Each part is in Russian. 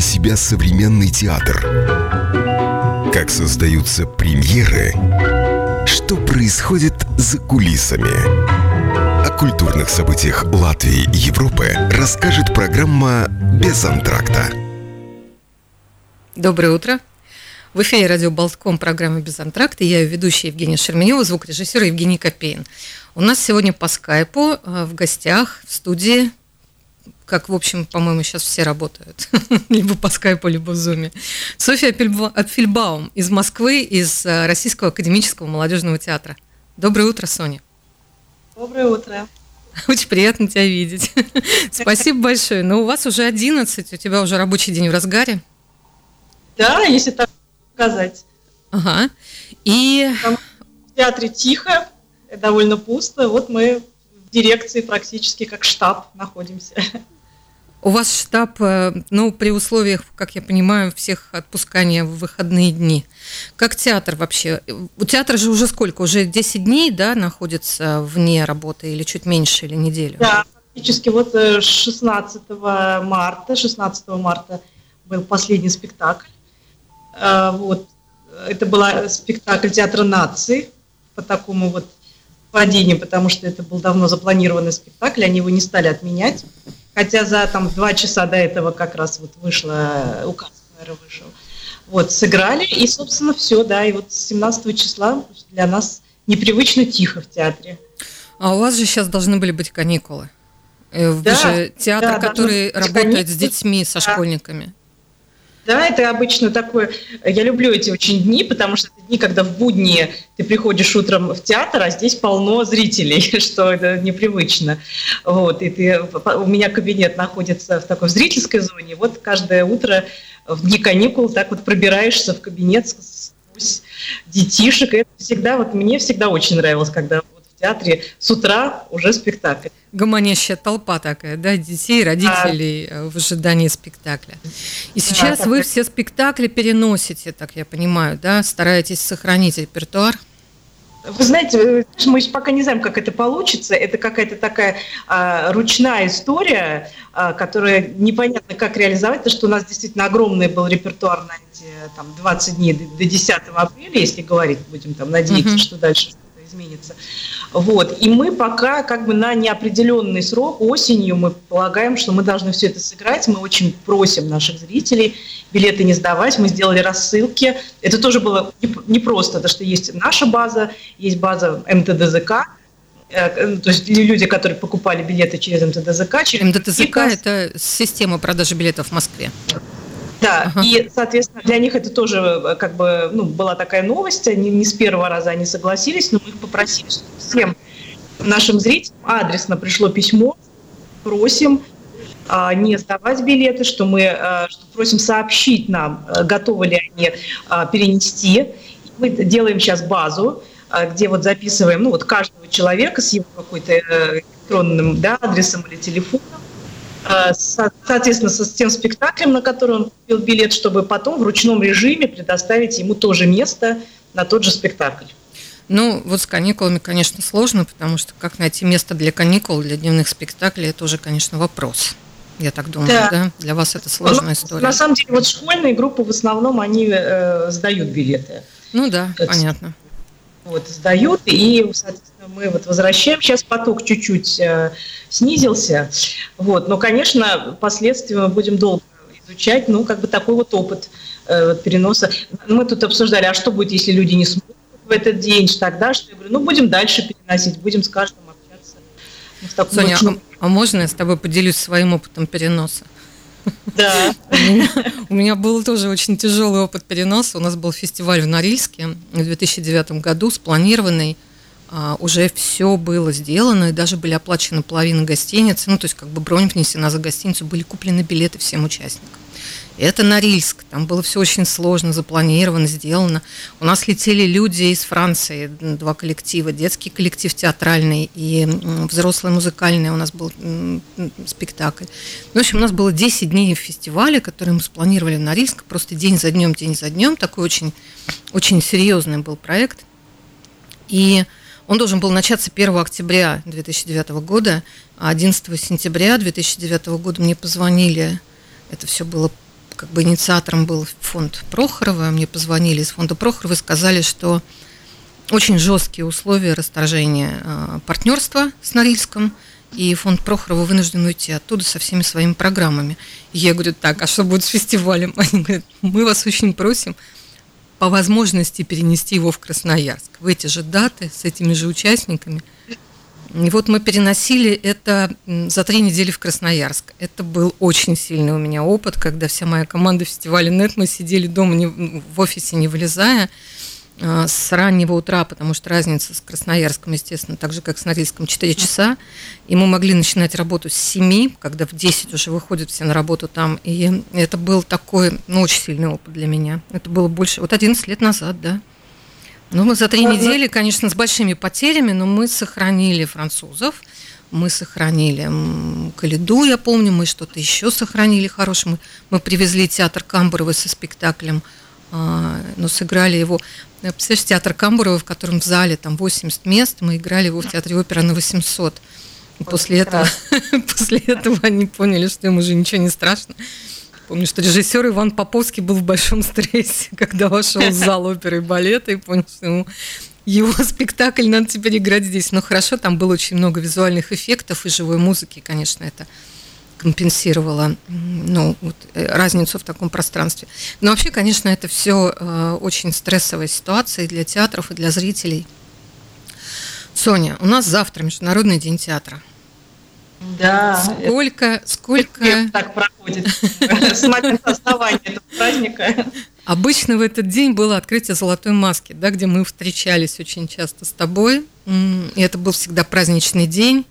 для себя современный театр? Как создаются премьеры? Что происходит за кулисами? О культурных событиях Латвии и Европы расскажет программа «Без антракта». Доброе утро. В эфире радио Болтком программа «Без антракта». Я ее ведущая Евгения Шерменева, звукорежиссер Евгений Копейн. У нас сегодня по скайпу э, в гостях в студии как, в общем, по-моему, сейчас все работают, либо по скайпу, либо в зуме. Софья Апфельбаум из Москвы, из э, Российского академического молодежного театра. Доброе утро, Соня. Доброе утро. Очень приятно тебя видеть. Спасибо большое. Но у вас уже 11, у тебя уже рабочий день в разгаре. Да, если так сказать. Ага. И... Там в театре тихо, довольно пусто. Вот мы в дирекции практически как штаб находимся. У вас штаб, э, ну, при условиях, как я понимаю, всех отпускания в выходные дни. Как театр вообще? У театра же уже сколько? Уже 10 дней, да, находится вне работы или чуть меньше, или неделю? Да, фактически вот 16 э, марта, 16 марта был последний спектакль. Э, вот. Это был спектакль театра нации по такому вот падению, потому что это был давно запланированный спектакль, они его не стали отменять. Хотя за там два часа до этого как раз вот вышла, указ мэра вышел. Вот, сыграли, и, собственно, все, да, и вот с 17 числа для нас непривычно тихо в театре. А у вас же сейчас должны были быть каникулы. Э, вы да, же театр, да, который работает каникулы, с детьми, со да. школьниками. Да, это обычно такое... Я люблю эти очень дни, потому что это дни, когда в будни ты приходишь утром в театр, а здесь полно зрителей, что это непривычно. Вот, и ты... У меня кабинет находится в такой зрительской зоне. Вот каждое утро в дни каникул так вот пробираешься в кабинет сквозь детишек. И это всегда, вот мне всегда очень нравилось, когда театре с утра уже спектакль. Гомонящая толпа такая, да, детей, родителей а... в ожидании спектакля. И сейчас да, вы все спектакли переносите, так я понимаю, да, стараетесь сохранить репертуар? Вы знаете, мы пока не знаем, как это получится. Это какая-то такая а, ручная история, а, которая непонятно, как реализовать, потому что у нас действительно огромный был репертуар на эти там, 20 дней до, до 10 апреля, если говорить, будем там надеяться, uh-huh. что дальше изменится. Вот. И мы пока как бы на неопределенный срок, осенью мы полагаем, что мы должны все это сыграть. Мы очень просим наших зрителей билеты не сдавать. Мы сделали рассылки. Это тоже было непросто, потому что есть наша база, есть база МТДЗК, э, то есть люди, которые покупали билеты через МТДЗК. Через МТДЗК – это система продажи билетов в Москве. Да, ага. и, соответственно, для них это тоже э, как бы ну, была такая новость. Они не с первого раза они согласились, но мы их попросили, всем нашим зрителям адресно пришло письмо, просим а, не сдавать билеты, что мы а, что просим сообщить нам, а, готовы ли они а, перенести. Мы делаем сейчас базу, а, где вот записываем ну, вот каждого человека с его какой-то э, электронным да, адресом или телефоном, Э, соответственно, с тем спектаклем, на который он купил билет, чтобы потом в ручном режиме предоставить ему тоже место на тот же спектакль. Ну, вот с каникулами, конечно, сложно, потому что как найти место для каникул, для дневных спектаклей, это уже, конечно, вопрос. Я так думаю, да. да? Для вас это сложная ну, история. На самом деле, вот школьные группы в основном, они э, сдают билеты. Ну да, это, понятно. Вот, сдают, и, соответственно, мы вот возвращаем. Сейчас поток чуть-чуть э, снизился. Вот. Но, конечно, последствия мы будем долго изучать. Ну, как бы такой вот опыт э, переноса. Мы тут обсуждали, а что будет, если люди не смогут в этот день, тогда что? Я говорю, ну, будем дальше переносить, будем с каждым общаться. Ну, Соня, очень... а, а можно я с тобой поделюсь своим опытом переноса? Да. У меня, у был тоже очень тяжелый опыт переноса. У нас был фестиваль в Норильске в 2009 году, спланированный. А, уже все было сделано, и даже были оплачены половина гостиницы. Ну, то есть, как бы бронь внесена за гостиницу, были куплены билеты всем участникам. Это Норильск, там было все очень сложно, запланировано, сделано. У нас летели люди из Франции, два коллектива, детский коллектив театральный и взрослый музыкальный. У нас был спектакль. В общем, у нас было 10 дней фестиваля, которые мы спланировали в Норильск, просто день за днем, день за днем, такой очень, очень серьезный был проект. И он должен был начаться 1 октября 2009 года, а 11 сентября 2009 года мне позвонили, это все было как бы инициатором был фонд Прохорова. Мне позвонили из фонда Прохорова и сказали, что очень жесткие условия расторжения а, партнерства с Норильском, и фонд Прохорова вынужден уйти оттуда со всеми своими программами. И я говорю, так, а что будет с фестивалем? Они говорят, мы вас очень просим по возможности перенести его в Красноярск в эти же даты с этими же участниками. И вот мы переносили это за три недели в Красноярск. Это был очень сильный у меня опыт, когда вся моя команда фестиваля «Нет», мы сидели дома не, в офисе, не вылезая, а, с раннего утра, потому что разница с Красноярском, естественно, так же, как с Норильском, 4 часа. И мы могли начинать работу с 7, когда в 10 уже выходят все на работу там. И это был такой, ну, очень сильный опыт для меня. Это было больше, вот 11 лет назад, да. Ну, мы за три недели, конечно, с большими потерями, но мы сохранили французов, мы сохранили Калиду, я помню, мы что-то еще сохранили хорошее. Мы, мы привезли театр Камбурова со спектаклем, а, но сыграли его Представляешь, театр Камбурова, в котором в зале там 80 мест, мы играли его в театре опера на 800. И после этого, после этого они поняли, что им уже ничего не страшно. Помню, что режиссер Иван Поповский был в большом стрессе, когда вошел в зал оперы и балета и понял, что ему его спектакль надо теперь играть здесь. Но хорошо, там было очень много визуальных эффектов и живой музыки, конечно, это компенсировала ну, вот, э, разницу в таком пространстве. Но вообще, конечно, это все э, очень стрессовая ситуация и для театров, и для зрителей. Соня, у нас завтра Международный день театра. Да. Сколько, сколько... Так проходит с момента основания этого праздника. Обычно в этот день было открытие «Золотой маски», да, где мы встречались очень часто с тобой. И это был всегда праздничный день.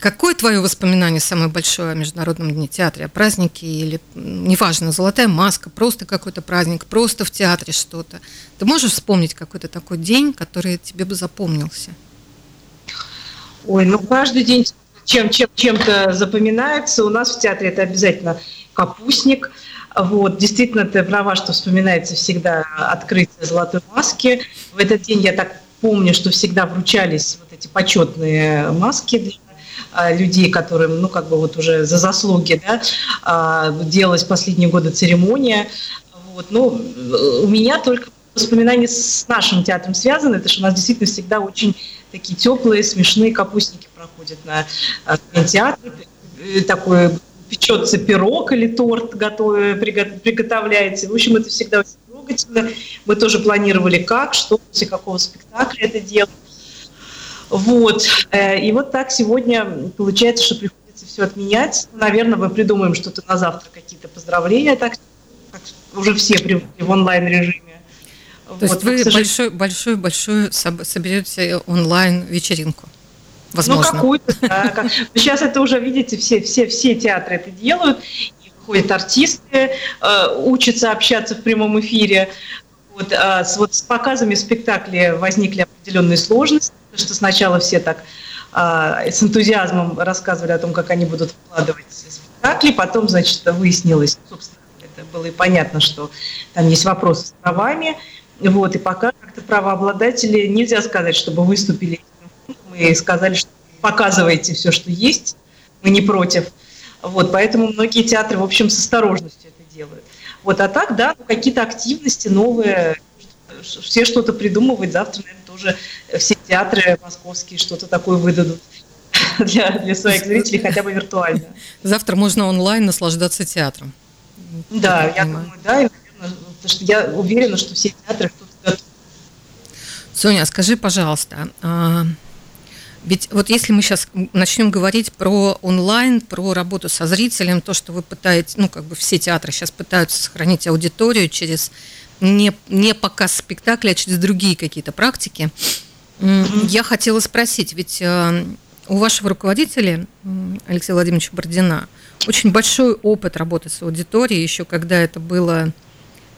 Какое твое воспоминание самое большое о Международном дне театре, о празднике или, неважно, золотая маска, просто какой-то праздник, просто в театре что-то? Ты можешь вспомнить какой-то такой день, который тебе бы запомнился? Ой, ну каждый день чем, чем, чем-то запоминается. У нас в театре это обязательно капустник. Вот, действительно, ты права, что вспоминается всегда открытие золотой маски. В этот день я так помню, что всегда вручались вот эти почетные маски для а, людей, которым, ну, как бы вот уже за заслуги, да, а, делалась последние годы церемония. Вот, ну, у меня только воспоминания с нашим театром связаны, это что у нас действительно всегда очень такие теплые, смешные капустники проходят на, а, на театре. Э, такой печется пирог или торт готовый, приготовляется. В общем, это всегда очень трогательно. Мы тоже планировали как, что, после какого спектакля это делать. Вот. Э, и вот так сегодня получается, что приходится все отменять. Наверное, мы придумаем что-то на завтра, какие-то поздравления, так как уже все привыкли в онлайн-режиме. То вот, есть вы большой соберете онлайн-вечеринку? Возможно. Ну, какую-то, да. Сейчас это уже, видите, все, все, все театры это делают. И ходят артисты, э, учатся общаться в прямом эфире. Вот, а с, вот с показами спектакля возникли определенные сложности что сначала все так а, с энтузиазмом рассказывали о том, как они будут вкладывать спектакли, потом, значит, выяснилось, собственно, это было и понятно, что там есть вопросы с правами, вот, и пока как-то правообладатели, нельзя сказать, чтобы выступили мы сказали, что показывайте все, что есть, мы не против. Вот, поэтому многие театры, в общем, с осторожностью это делают. Вот, а так, да, ну, какие-то активности новые, все что-то придумывают. Завтра, наверное, тоже все театры московские что-то такое выдадут для, для своих зрителей, хотя бы виртуально. Завтра можно онлайн наслаждаться театром. Да, я, думаю, да, и, наверное, потому что я уверена, что все театры что-то готовы. Соня, а скажи, пожалуйста, а, ведь вот если мы сейчас начнем говорить про онлайн, про работу со зрителем, то, что вы пытаетесь, ну, как бы все театры сейчас пытаются сохранить аудиторию через не, не показ спектакля, а через другие какие-то практики. Mm-hmm. Я хотела спросить, ведь э, у вашего руководителя, Алексея Владимировича Бордина, очень большой опыт работы с аудиторией, еще когда это было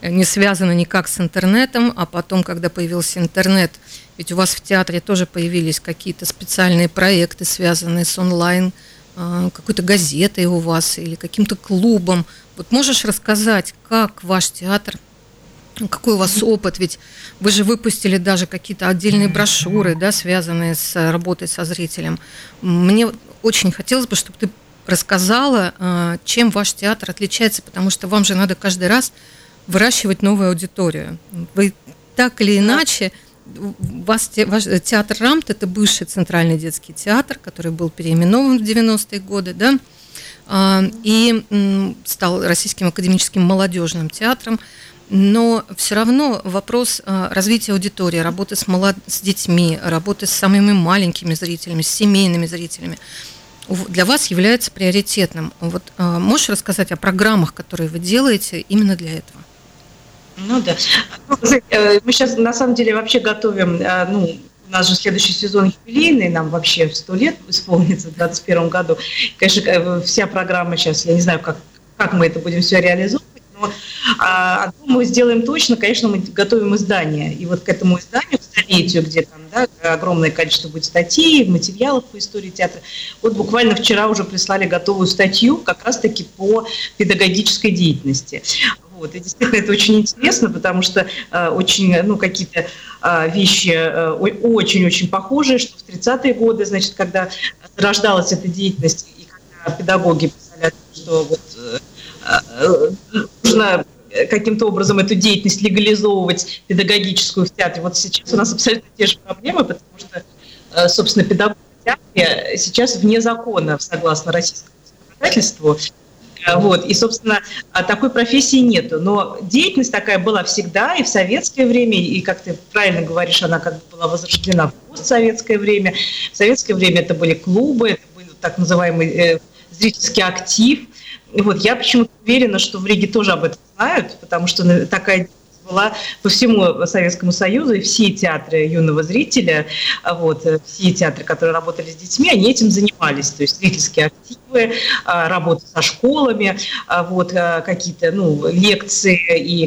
не связано никак с интернетом, а потом, когда появился интернет, ведь у вас в театре тоже появились какие-то специальные проекты, связанные с онлайн, э, какой-то газетой у вас или каким-то клубом. Вот можешь рассказать, как ваш театр какой у вас опыт? Ведь вы же выпустили даже какие-то отдельные брошюры, да, связанные с работой со зрителем. Мне очень хотелось бы, чтобы ты рассказала, а, чем ваш театр отличается, потому что вам же надо каждый раз выращивать новую аудиторию. Вы так или иначе, вас, ваш театр Рамт – это бывший центральный детский театр, который был переименован в 90-е годы, да, а, и стал Российским академическим молодежным театром. Но все равно вопрос а, развития аудитории, работы с, молод... с детьми, работы с самыми маленькими зрителями, с семейными зрителями для вас является приоритетным. Вот а, можешь рассказать о программах, которые вы делаете именно для этого? Ну да. Ну, э, мы сейчас на самом деле вообще готовим, э, ну, у нас же следующий сезон юбилейный, нам вообще сто лет исполнится в 2021 году. Конечно, э, вся программа сейчас, я не знаю, как, как мы это будем все реализовывать, но а, мы сделаем точно, конечно, мы готовим издание. И вот к этому изданию, к столетию, где там да, огромное количество будет статей, материалов по истории театра, вот буквально вчера уже прислали готовую статью как раз-таки по педагогической деятельности. Вот. И действительно это очень интересно, потому что э, очень, ну, какие-то э, вещи э, очень-очень похожие, что в 30-е годы, значит, когда рождалась эта деятельность, и когда педагоги писали, что вот э, э, нужно каким-то образом эту деятельность легализовывать педагогическую в театре. Вот сейчас у нас абсолютно те же проблемы, потому что, э, собственно, педагог в театре сейчас вне закона, согласно российскому законодательству. Э, вот. И, собственно, а такой профессии нету. Но деятельность такая была всегда и в советское время, и, как ты правильно говоришь, она как бы была возрождена в постсоветское время. В советское время это были клубы, это был так называемый э, зрительский актив. И вот я почему-то уверена, что в Риге тоже об этом знают, потому что такая была по всему Советскому Союзу, и все театры юного зрителя, а вот, э, все театры, которые работали с детьми, они этим занимались, то есть зрительские активы, а, работа со школами, а вот, какие-то ну, лекции и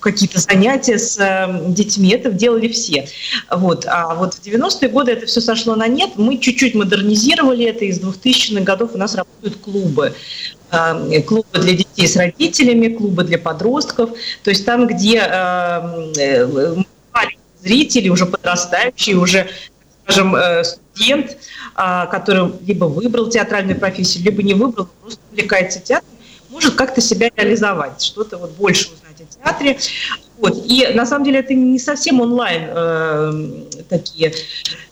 какие-то занятия с эм, детьми, это делали все. Вот. А вот в 90-е годы это все сошло на нет, мы чуть-чуть модернизировали это, из 2000-х годов у нас работают клубы. Э, клубы для детей с родителями, клубы для подростков, то есть там, где э, э, зрители, уже подрастающие, уже скажем, студент, а, который либо выбрал театральную профессию, либо не выбрал, просто увлекается театром, может как-то себя реализовать, что-то вот больше узнать о театре. Вот. И на самом деле это не совсем онлайн э, такие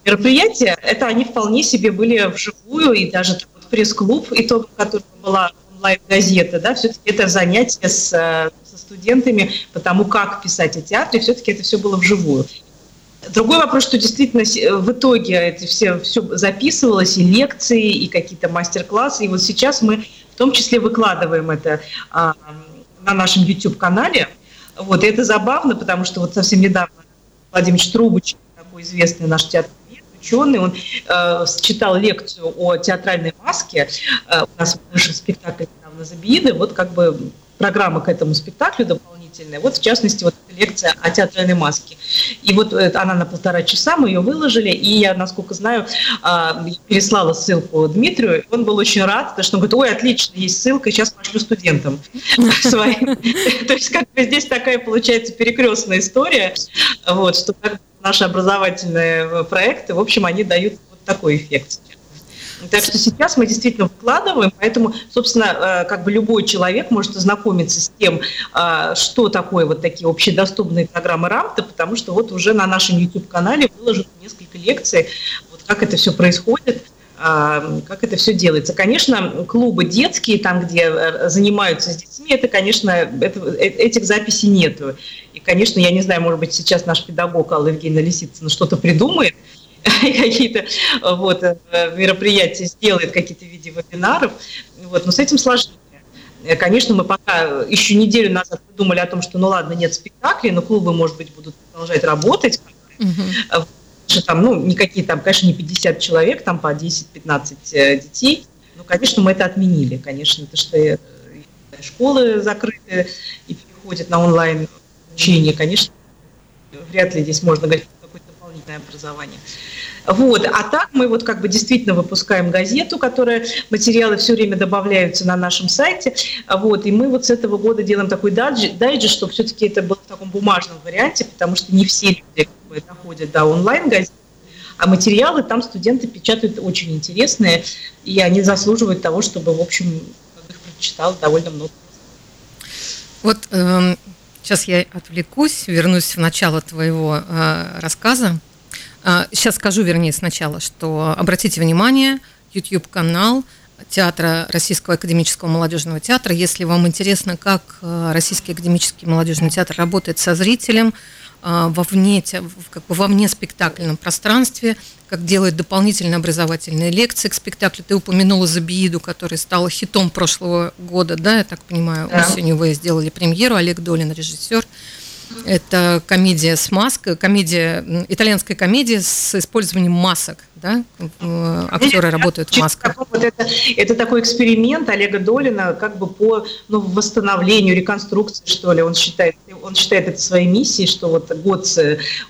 мероприятия, это они вполне себе были вживую, и даже вот пресс-клуб, итогом которого была онлайн-газета, да, все-таки это занятие с, э, со студентами по тому, как писать о театре, все-таки это все было вживую. Другой вопрос, что действительно э, в итоге это все, все записывалось, и лекции, и какие-то мастер-классы, и вот сейчас мы в том числе выкладываем это а, на нашем YouTube-канале. Вот, и это забавно, потому что вот совсем недавно Владимир Трубыч, такой известный наш театр ученый, он э, читал лекцию о театральной маске. Э, у нас вышел спектакль недавно «Забииды», вот как бы программа к этому спектаклю дополнительная. Вот, в частности, вот лекция о театральной маске. И вот э, она на полтора часа, мы ее выложили, и я, насколько знаю, а, переслала ссылку Дмитрию, он был очень рад, потому что он говорит, ой, отлично, есть ссылка, сейчас пошлю студентам своим. То есть как бы здесь такая получается перекрестная история, вот, что наши образовательные проекты, в общем, они дают вот такой эффект так что сейчас мы действительно вкладываем, поэтому, собственно, э, как бы любой человек может ознакомиться с тем, э, что такое вот такие общедоступные программы РАМТа, потому что вот уже на нашем YouTube-канале выложено несколько лекций, вот как это все происходит, э, как это все делается. Конечно, клубы детские, там, где занимаются с детьми, это, конечно, это, этих записей нету. И, конечно, я не знаю, может быть, сейчас наш педагог Алла Евгеньевна Лисицына что-то придумает, какие-то вот, э, мероприятия сделает, какие-то виды вебинаров, вот, но с этим сложнее. Э, конечно, мы пока еще неделю назад думали о том, что ну ладно, нет спектаклей, но клубы, может быть, будут продолжать работать. Угу. Там, ну, никакие там, конечно, не 50 человек, там по 10-15 детей. Ну, конечно, мы это отменили. Конечно, это что школы закрыты и переходят на онлайн обучение. Конечно, вряд ли здесь можно говорить о какое-то дополнительное образование. Вот. А так мы вот как бы действительно выпускаем газету, которая материалы все время добавляются на нашем сайте. Вот. И мы вот с этого года делаем такой дайджест, чтобы все-таки это было в таком бумажном варианте, потому что не все люди доходят до онлайн-газеты. А материалы там студенты печатают очень интересные, и они заслуживают того, чтобы, в общем, их прочитал довольно много. Вот э, сейчас я отвлекусь, вернусь в начало твоего э, рассказа. Сейчас скажу, вернее, сначала, что обратите внимание, YouTube-канал – театра Российского академического молодежного театра. Если вам интересно, как э, Российский академический молодежный театр работает со зрителем э, во вне, как бы во вне спектакльном пространстве, как делает дополнительные образовательные лекции к спектаклю. Ты упомянула Забииду, которая стала хитом прошлого года, да, я так понимаю, да. осенью вы сделали премьеру, Олег Долин, режиссер. Это комедия с маской, комедия, итальянская комедия с использованием масок, да? Актеры работают в масках. Вот это, это такой эксперимент Олега Долина как бы по ну, восстановлению, реконструкции, что ли. Он считает, он считает это своей миссией, что вот год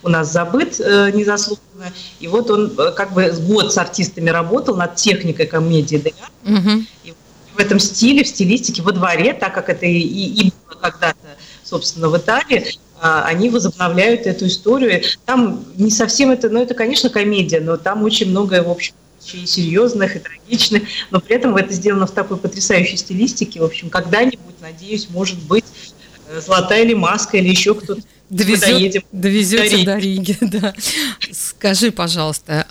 у нас забыт э, незаслуженно, и вот он э, как бы год с артистами работал над техникой комедии. Да? Угу. И в этом стиле, в стилистике, во дворе, так как это и, и было когда-то собственно, в Италии. А, они возобновляют эту историю. Там не совсем это, ну это, конечно, комедия, но там очень многое, в общем, и серьезных, и трагичных, но при этом это сделано в такой потрясающей стилистике. В общем, когда-нибудь, надеюсь, может быть, э, «Золотая или маска» или еще кто-то Довезет, довезете до Риги, да. Скажи, пожалуйста,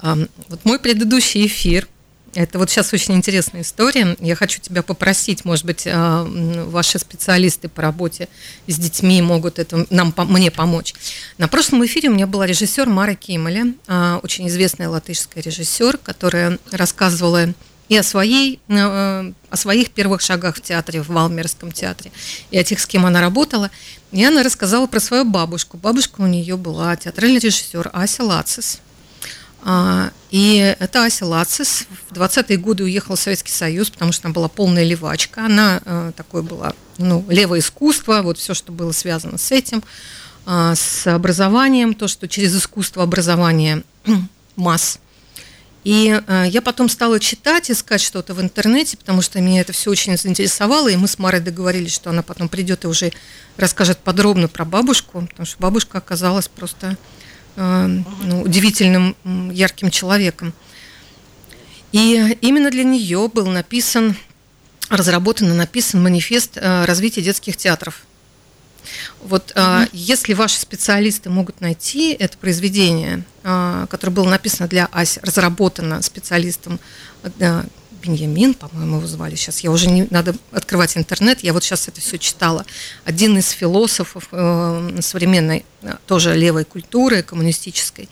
вот мой предыдущий эфир это вот сейчас очень интересная история. Я хочу тебя попросить, может быть, а, ваши специалисты по работе с детьми могут это нам, мне помочь. На прошлом эфире у меня была режиссер Мара Кимеля, а, очень известная латышская режиссер, которая рассказывала и о, своей, а, о своих первых шагах в театре, в Валмерском театре, и о тех, с кем она работала. И она рассказала про свою бабушку. Бабушка у нее была театральный режиссер Ася Лацис. А, и это Ася Лацис. В 20-е годы уехала в Советский Союз, потому что там была полная левачка. Она э, такой была, ну, левое искусство, вот все, что было связано с этим, а, с образованием, то, что через искусство образования масс. И э, я потом стала читать, искать что-то в интернете, потому что меня это все очень заинтересовало, и мы с Марой договорились, что она потом придет и уже расскажет подробно про бабушку, потому что бабушка оказалась просто ну, удивительным, ярким человеком. И именно для нее был написан, разработан и написан манифест э, развития детских театров. Вот mm-hmm. если ваши специалисты могут найти это произведение, которое было написано для Аси, разработано специалистом Беньямин, по-моему, его звали сейчас. Я уже не надо открывать интернет. Я вот сейчас это все читала. Один из философов э, современной э, тоже левой культуры коммунистической.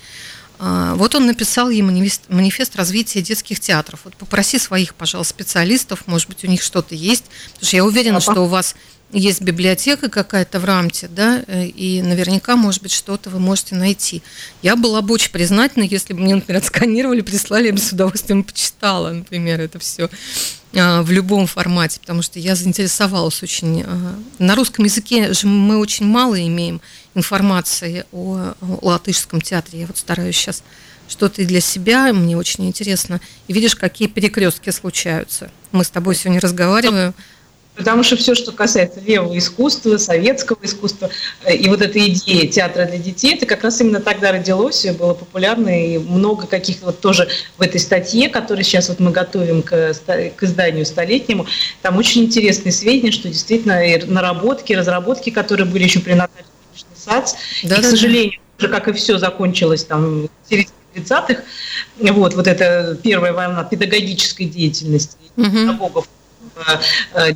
Э, вот он написал ей манифест, манифест развития детских театров. Вот попроси своих, пожалуйста, специалистов, может быть, у них что-то есть, потому что я уверена, что у вас есть библиотека какая-то в Рамте, да, э, и наверняка, может быть, что-то вы можете найти. Я была бы очень признательна, если бы мне, например, отсканировали, прислали, я бы с удовольствием почитала, например, это все а, в любом формате, потому что я заинтересовалась очень. А, на русском языке же мы очень мало имеем информации о, латышском театре. Я вот стараюсь сейчас что-то и для себя, мне очень интересно. И видишь, какие перекрестки случаются. Мы с тобой сегодня разговариваем. Потому что все, что касается левого искусства, советского искусства э, и вот эта идея театра для детей, это как раз именно тогда родилось, и было популярно, и много каких-то вот тоже в этой статье, которую сейчас вот мы готовим к, к изданию столетнему, там очень интересные сведения, что действительно наработки, разработки, которые были еще при Наталье САЦ, да, и, к сожалению, уже как и все закончилось там в середине 30-х, вот, вот эта первая волна педагогической деятельности угу. педагогов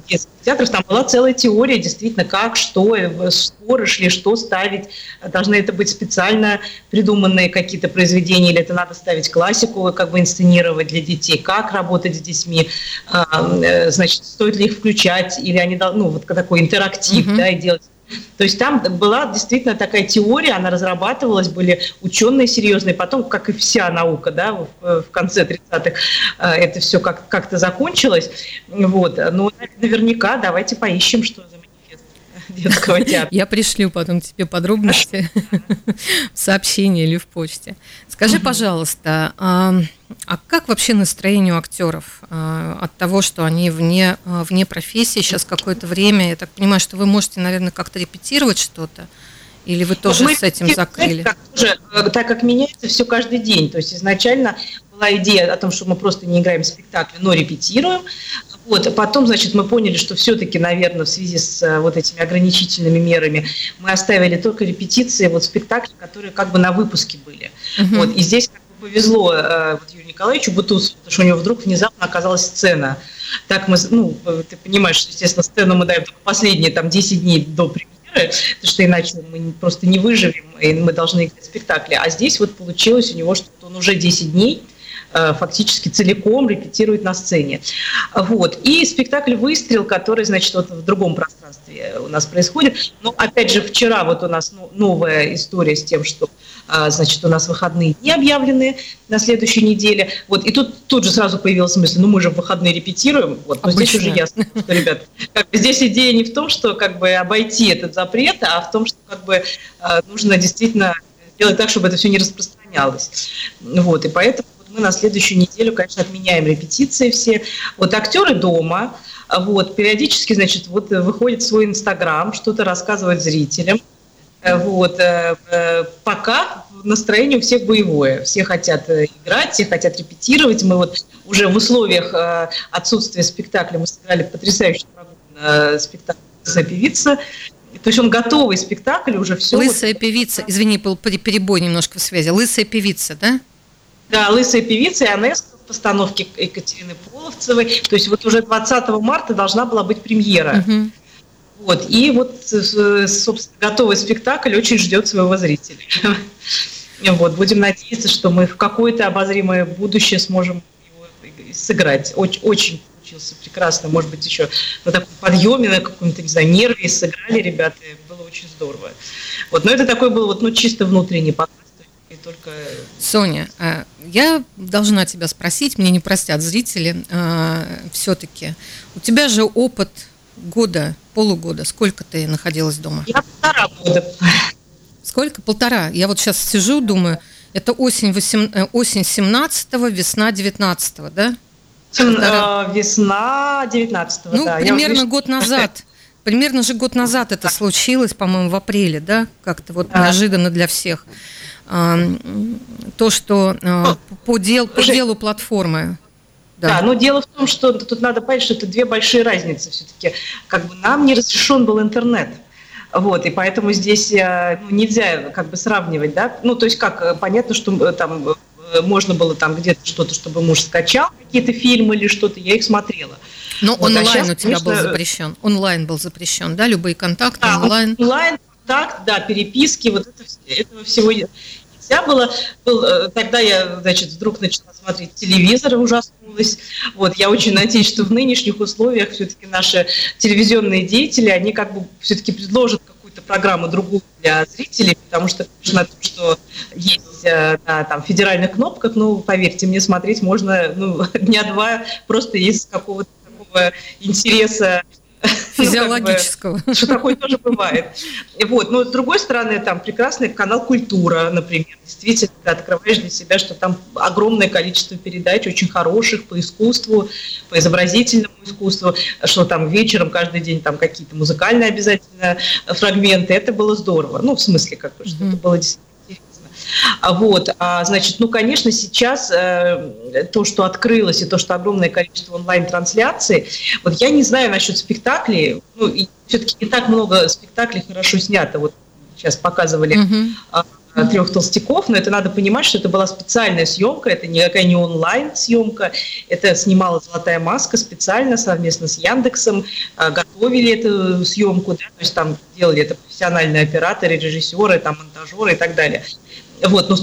детских театров, там была целая теория, действительно, как, что, э, споры шли, что ставить. Должны это быть специально придуманные какие-то произведения, или это надо ставить классику, как бы инсценировать для детей, как работать с детьми, а, э, значит, стоит ли их включать, или они, ну, вот такой интерактив, mm-hmm. да, и делать то есть там была действительно такая теория, она разрабатывалась, были ученые серьезные, потом, как и вся наука, да, в, в конце 30-х э, это все как- как-то закончилось. Вот. Но наверняка давайте поищем, что за детского театра. Я пришлю потом тебе подробности в сообщении или в почте. Скажи, пожалуйста, а, а как вообще настроение у актеров а, от того, что они вне, а, вне профессии сейчас какое-то время? Я так понимаю, что вы можете, наверное, как-то репетировать что-то Или вы тоже мы с этим закрыли? Так, тоже, э, так как меняется все каждый день. То есть изначально была идея о том, что мы просто не играем в спектакле, но репетируем. Вот, а потом, значит, мы поняли, что все-таки, наверное, в связи с э, вот этими ограничительными мерами мы оставили только репетиции вот спектакли, которые как бы на выпуске были. Uh-huh. Вот, и здесь как бы повезло э, вот, Юрию Николаевичу Бутусову, потому что у него вдруг внезапно оказалась сцена. Так мы, ну, ты понимаешь, что, естественно, сцену мы даем только последние там 10 дней до премьеры, потому что иначе мы просто не выживем, и мы должны играть спектакли. А здесь вот получилось у него, что он уже 10 дней Э, фактически целиком репетирует на сцене. Вот. И спектакль «Выстрел», который, значит, вот в другом пространстве у нас происходит. Но, опять же, вчера вот у нас ну, новая история с тем, что а, значит, у нас выходные не объявлены на следующей неделе. Вот, и тут, тут же сразу появилась мысль, ну мы же в выходные репетируем. Вот, но здесь уже ясно, что, ребят, как бы здесь идея не в том, что как бы обойти этот запрет, а в том, что как бы а, нужно действительно сделать так, чтобы это все не распространялось. Вот, и поэтому мы на следующую неделю, конечно, отменяем репетиции все. Вот актеры дома, вот, периодически, значит, вот выходит в свой Инстаграм, что-то рассказывает зрителям. Э, вот, э, э, пока настроение у всех боевое. Все хотят играть, все хотят репетировать. Мы вот уже в условиях отсутствия спектакля мы сыграли потрясающий спектакль «Лысая певица». То есть он готовый спектакль, уже все. «Лысая вот... певица», извини, был перебой немножко в связи. «Лысая певица», да? Да, «Лысая певица» и «Анеска» в постановке Екатерины Половцевой. То есть вот уже 20 марта должна была быть премьера. Угу. Вот, и вот, собственно, готовый спектакль очень ждет своего зрителя. Вот, будем надеяться, что мы в какое-то обозримое будущее сможем его сыграть. Очень, очень получился прекрасно. Может быть, еще на таком подъеме, на каком-то, не знаю, нерве сыграли ребята. Было очень здорово. Вот, но это такой был вот, ну, чисто внутренний показ и только... Соня, а, я должна тебя спросить, мне не простят зрители, а, все-таки. У тебя же опыт года, полугода. Сколько ты находилась дома? Я полтора года. Сколько? Полтора. Я вот сейчас сижу, думаю, это осень, 8, э, осень 17 весна 19 да? Полтора. Э, весна 19 Ну, да. примерно год назад. Примерно же год назад это случилось, по-моему, в апреле, да? Как-то вот да. неожиданно для всех то, что а, по, дел, по делу платформы. Да. да, но дело в том, что тут надо понять, что это две большие разницы все-таки. Как бы нам не разрешен был интернет. Вот, и поэтому здесь э, ну, нельзя как бы сравнивать, да. Ну, то есть как, э, понятно, что э, там можно было там где-то что-то, чтобы муж скачал какие-то фильмы или что-то, я их смотрела. Но вот, онлайн а сейчас, у тебя конечно, был запрещен. Онлайн был запрещен, да, любые контакты да, онлайн. Онлайн, контакт, да, переписки, вот это, этого всего нельзя было. Был, э, тогда я, значит, вдруг начала смотреть телевизор и ужаснулась. Вот, я очень надеюсь, что в нынешних условиях все-таки наши телевизионные деятели, они как бы все-таки предложат какую-то программу другую для зрителей, потому что, конечно, то, что есть э, на там, федеральных кнопках, ну, поверьте мне, смотреть можно ну, дня два просто из какого-то такого интереса Физиологического. Ну, что такое тоже бывает. Вот. Но с другой стороны, там прекрасный канал «Культура», например. Действительно, ты открываешь для себя, что там огромное количество передач, очень хороших по искусству, по изобразительному искусству, что там вечером каждый день там какие-то музыкальные обязательно фрагменты. Это было здорово. Ну, в смысле, как бы, что mm-hmm. это было действительно Вот, а, значит, ну, конечно, сейчас э, то, что открылось, и то, что огромное количество онлайн-трансляций, вот я не знаю насчет спектаклей, ну, все-таки не так много спектаклей хорошо снято, вот сейчас показывали mm-hmm. трех толстяков, но это надо понимать, что это была специальная съемка, это никакая не онлайн съемка, это снимала «Золотая маска» специально совместно с Яндексом, а, готовили эту съемку, да, то есть там делали это профессиональные операторы, режиссеры, там монтажеры и так далее. Вот, но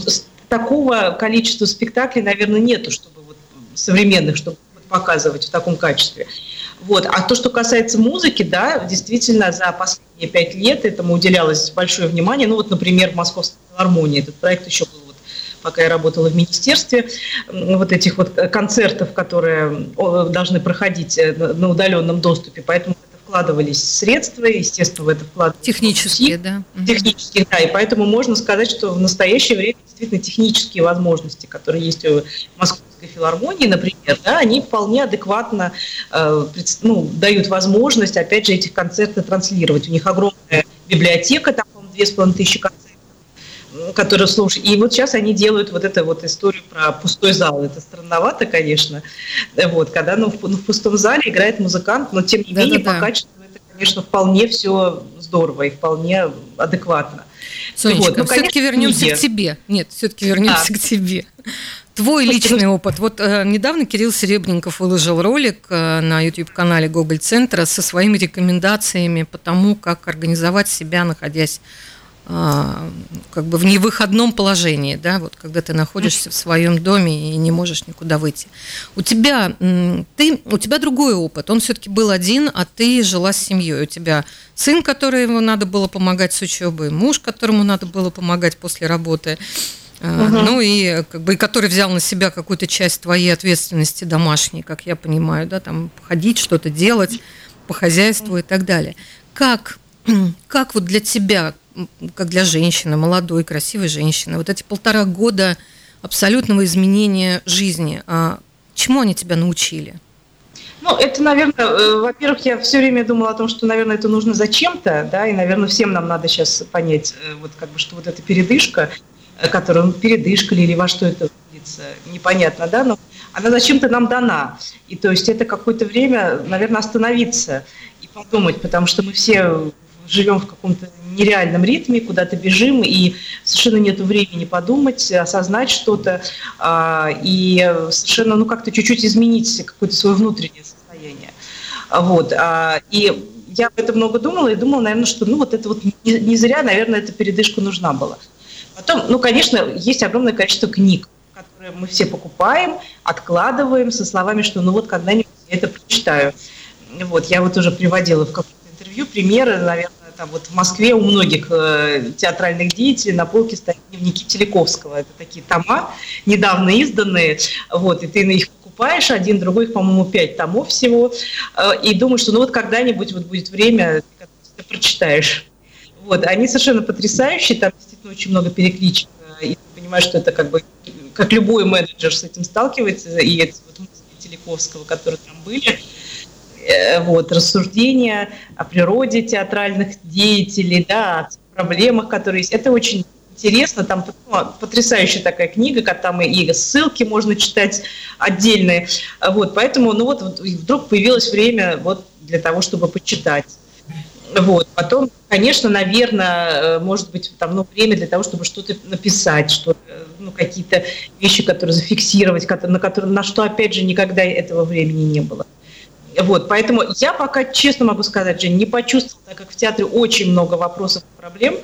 такого количества спектаклей, наверное, нету, чтобы вот современных, чтобы показывать в таком качестве. Вот. А то, что касается музыки, да, действительно, за последние пять лет этому уделялось большое внимание. Ну вот, например, в Московской филармонии этот проект еще был вот, пока я работала в министерстве, вот этих вот концертов, которые должны проходить э, на удаленном доступе. Поэтому вкладывались средства, естественно, в это вкладывались. Технические, да. Технические, да. И поэтому можно сказать, что в настоящее время действительно технические возможности, которые есть у Московской филармонии, например, да, они вполне адекватно э, ну, дают возможность, опять же, этих концертов транслировать. У них огромная библиотека, там половиной тысячи концертов которые слушают. И вот сейчас они делают вот эту вот историю про пустой зал. Это странновато, конечно. Вот, когда ну, в, ну, в пустом зале играет музыкант, но тем не да, менее да, по да. качеству это, конечно, вполне все здорово и вполне адекватно. Сонечка, вот, ну, все-таки вернемся к тебе. Нет, все-таки вернемся а. к тебе. Твой личный опыт. Вот э, недавно Кирилл Серебренников выложил ролик э, на YouTube-канале Google Центра со своими рекомендациями по тому, как организовать себя, находясь как бы в невыходном положении, да, вот когда ты находишься в своем доме и не можешь никуда выйти. У тебя, ты, у тебя другой опыт. Он все-таки был один, а ты жила с семьей. У тебя сын, которому надо было помогать с учебой, муж, которому надо было помогать после работы. Угу. Ну и как бы, который взял на себя какую-то часть твоей ответственности домашней, как я понимаю, да, там ходить, что-то делать по хозяйству и так далее. Как, как вот для тебя, как для женщины, молодой, красивой женщины, вот эти полтора года абсолютного изменения жизни, а чему они тебя научили? Ну, это, наверное, э, во-первых, я все время думала о том, что, наверное, это нужно зачем-то, да, и, наверное, всем нам надо сейчас понять, э, вот как бы, что вот эта передышка, Э, которую передышка или во что это выльется, непонятно, да, но она зачем-то нам дана. И то есть это какое-то время, наверное, остановиться и подумать, потому что мы все живем в каком-то нереальном ритме, куда-то бежим, и совершенно нет времени подумать, осознать что-то, а, и совершенно, ну, как-то чуть-чуть изменить какое-то свое внутреннее состояние. Вот. А, и я об этом много думала, и думала, наверное, что, ну, вот это вот не зря, наверное, эта передышка нужна была. Потом, ну, конечно, есть огромное количество книг, которые мы все покупаем, откладываем со словами, что ну вот когда-нибудь я это прочитаю. Вот, я вот уже приводила в каком-то интервью примеры, наверное, там вот в Москве у многих э, театральных деятелей на полке стоят дневники Телековского. Это такие тома, недавно изданные, вот, и ты на их покупаешь, один, другой, их, по-моему, пять томов всего, э, и думаешь, что ну вот когда-нибудь вот будет время, ты прочитаешь. Вот, они совершенно потрясающие, там действительно очень много перекличек, и ты понимаешь, что это как бы, как любой менеджер с этим сталкивается, и это вот мысли Телековского, которые там были, э, вот, рассуждения о природе театральных деятелей, да, о проблемах, которые есть. Это очень интересно, там потрясающая такая книга, там и ссылки можно читать отдельные. Вот, поэтому, ну вот, вот вдруг появилось время вот для того, чтобы почитать. Вот. Потом, конечно, наверное, э, может быть, там ну, время для того, чтобы что-то написать, что ну, какие-то вещи, которые зафиксировать, на, которые, на что, опять же, никогда этого времени не было. Вот, поэтому я пока, честно могу сказать, Жень, не почувствовала, так как в театре очень много вопросов и проблем,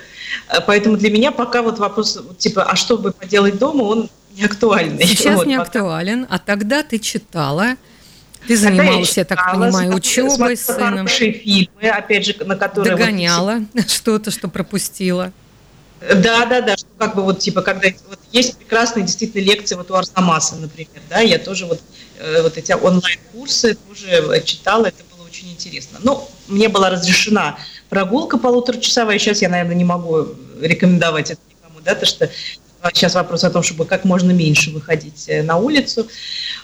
э, поэтому для меня пока вот вопрос, типа, а что бы поделать дома, он не актуальный. Сейчас вот, не пока. актуален, а тогда ты читала ты занималась, я, я так понимаю, учебой с сыном. Хорошие фильмы, опять же, на которые... Догоняла вот, что-то, что пропустила. Да, да, да, что как бы вот типа, когда вот есть прекрасные действительно лекции вот у Арсамаса, например, да, я тоже вот, вот эти онлайн-курсы тоже читала, это было очень интересно. Но мне была разрешена прогулка полуторачасовая, сейчас я, наверное, не могу рекомендовать это никому, да, то что Сейчас вопрос о том, чтобы как можно меньше выходить э, на улицу.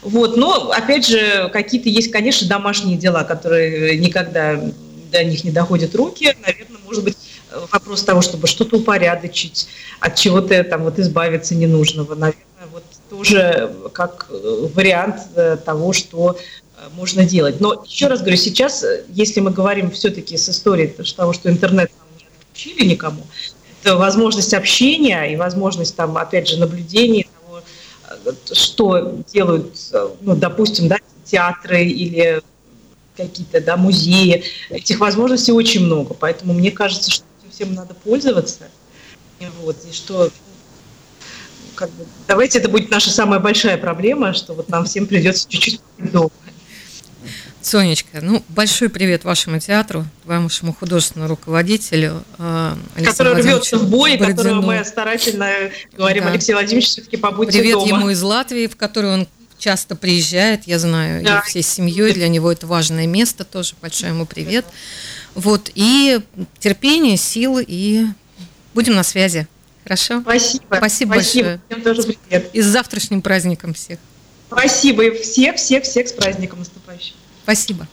Вот. Но, опять же, какие-то есть, конечно, домашние дела, которые никогда до них не доходят руки. Наверное, может быть, вопрос того, чтобы что-то упорядочить, от чего-то там вот избавиться ненужного. Наверное, тоже как э, вариант э, того, что можно делать. Но еще раз говорю, сейчас, если мы говорим все-таки с историей того, что интернет нам не отключили никому, возможность общения и возможность там, опять же, наблюдения того, что делают, ну, допустим, да, театры или какие-то да, музеи. Этих возможностей очень много, поэтому мне кажется, что всем надо пользоваться. Вот, и что как бы, давайте это будет наша самая большая проблема, что вот нам всем придется чуть-чуть дома. Сонечка, ну, большой привет вашему театру, вашему художественному руководителю э, Который рвется в бой, Бородину. которого мы старательно говорим, да. Алексей Владимирович, все-таки побудьте привет дома. Привет ему из Латвии, в который он часто приезжает, я знаю, да. и всей семьей, для него это важное место тоже, большой ему привет. Вот, и терпение, силы, и будем на связи. Хорошо? Спасибо. Спасибо, Спасибо. большое. Всем тоже привет. И с завтрашним праздником всех. Спасибо. И всех, всех, всех с праздником наступающим. Спасибо.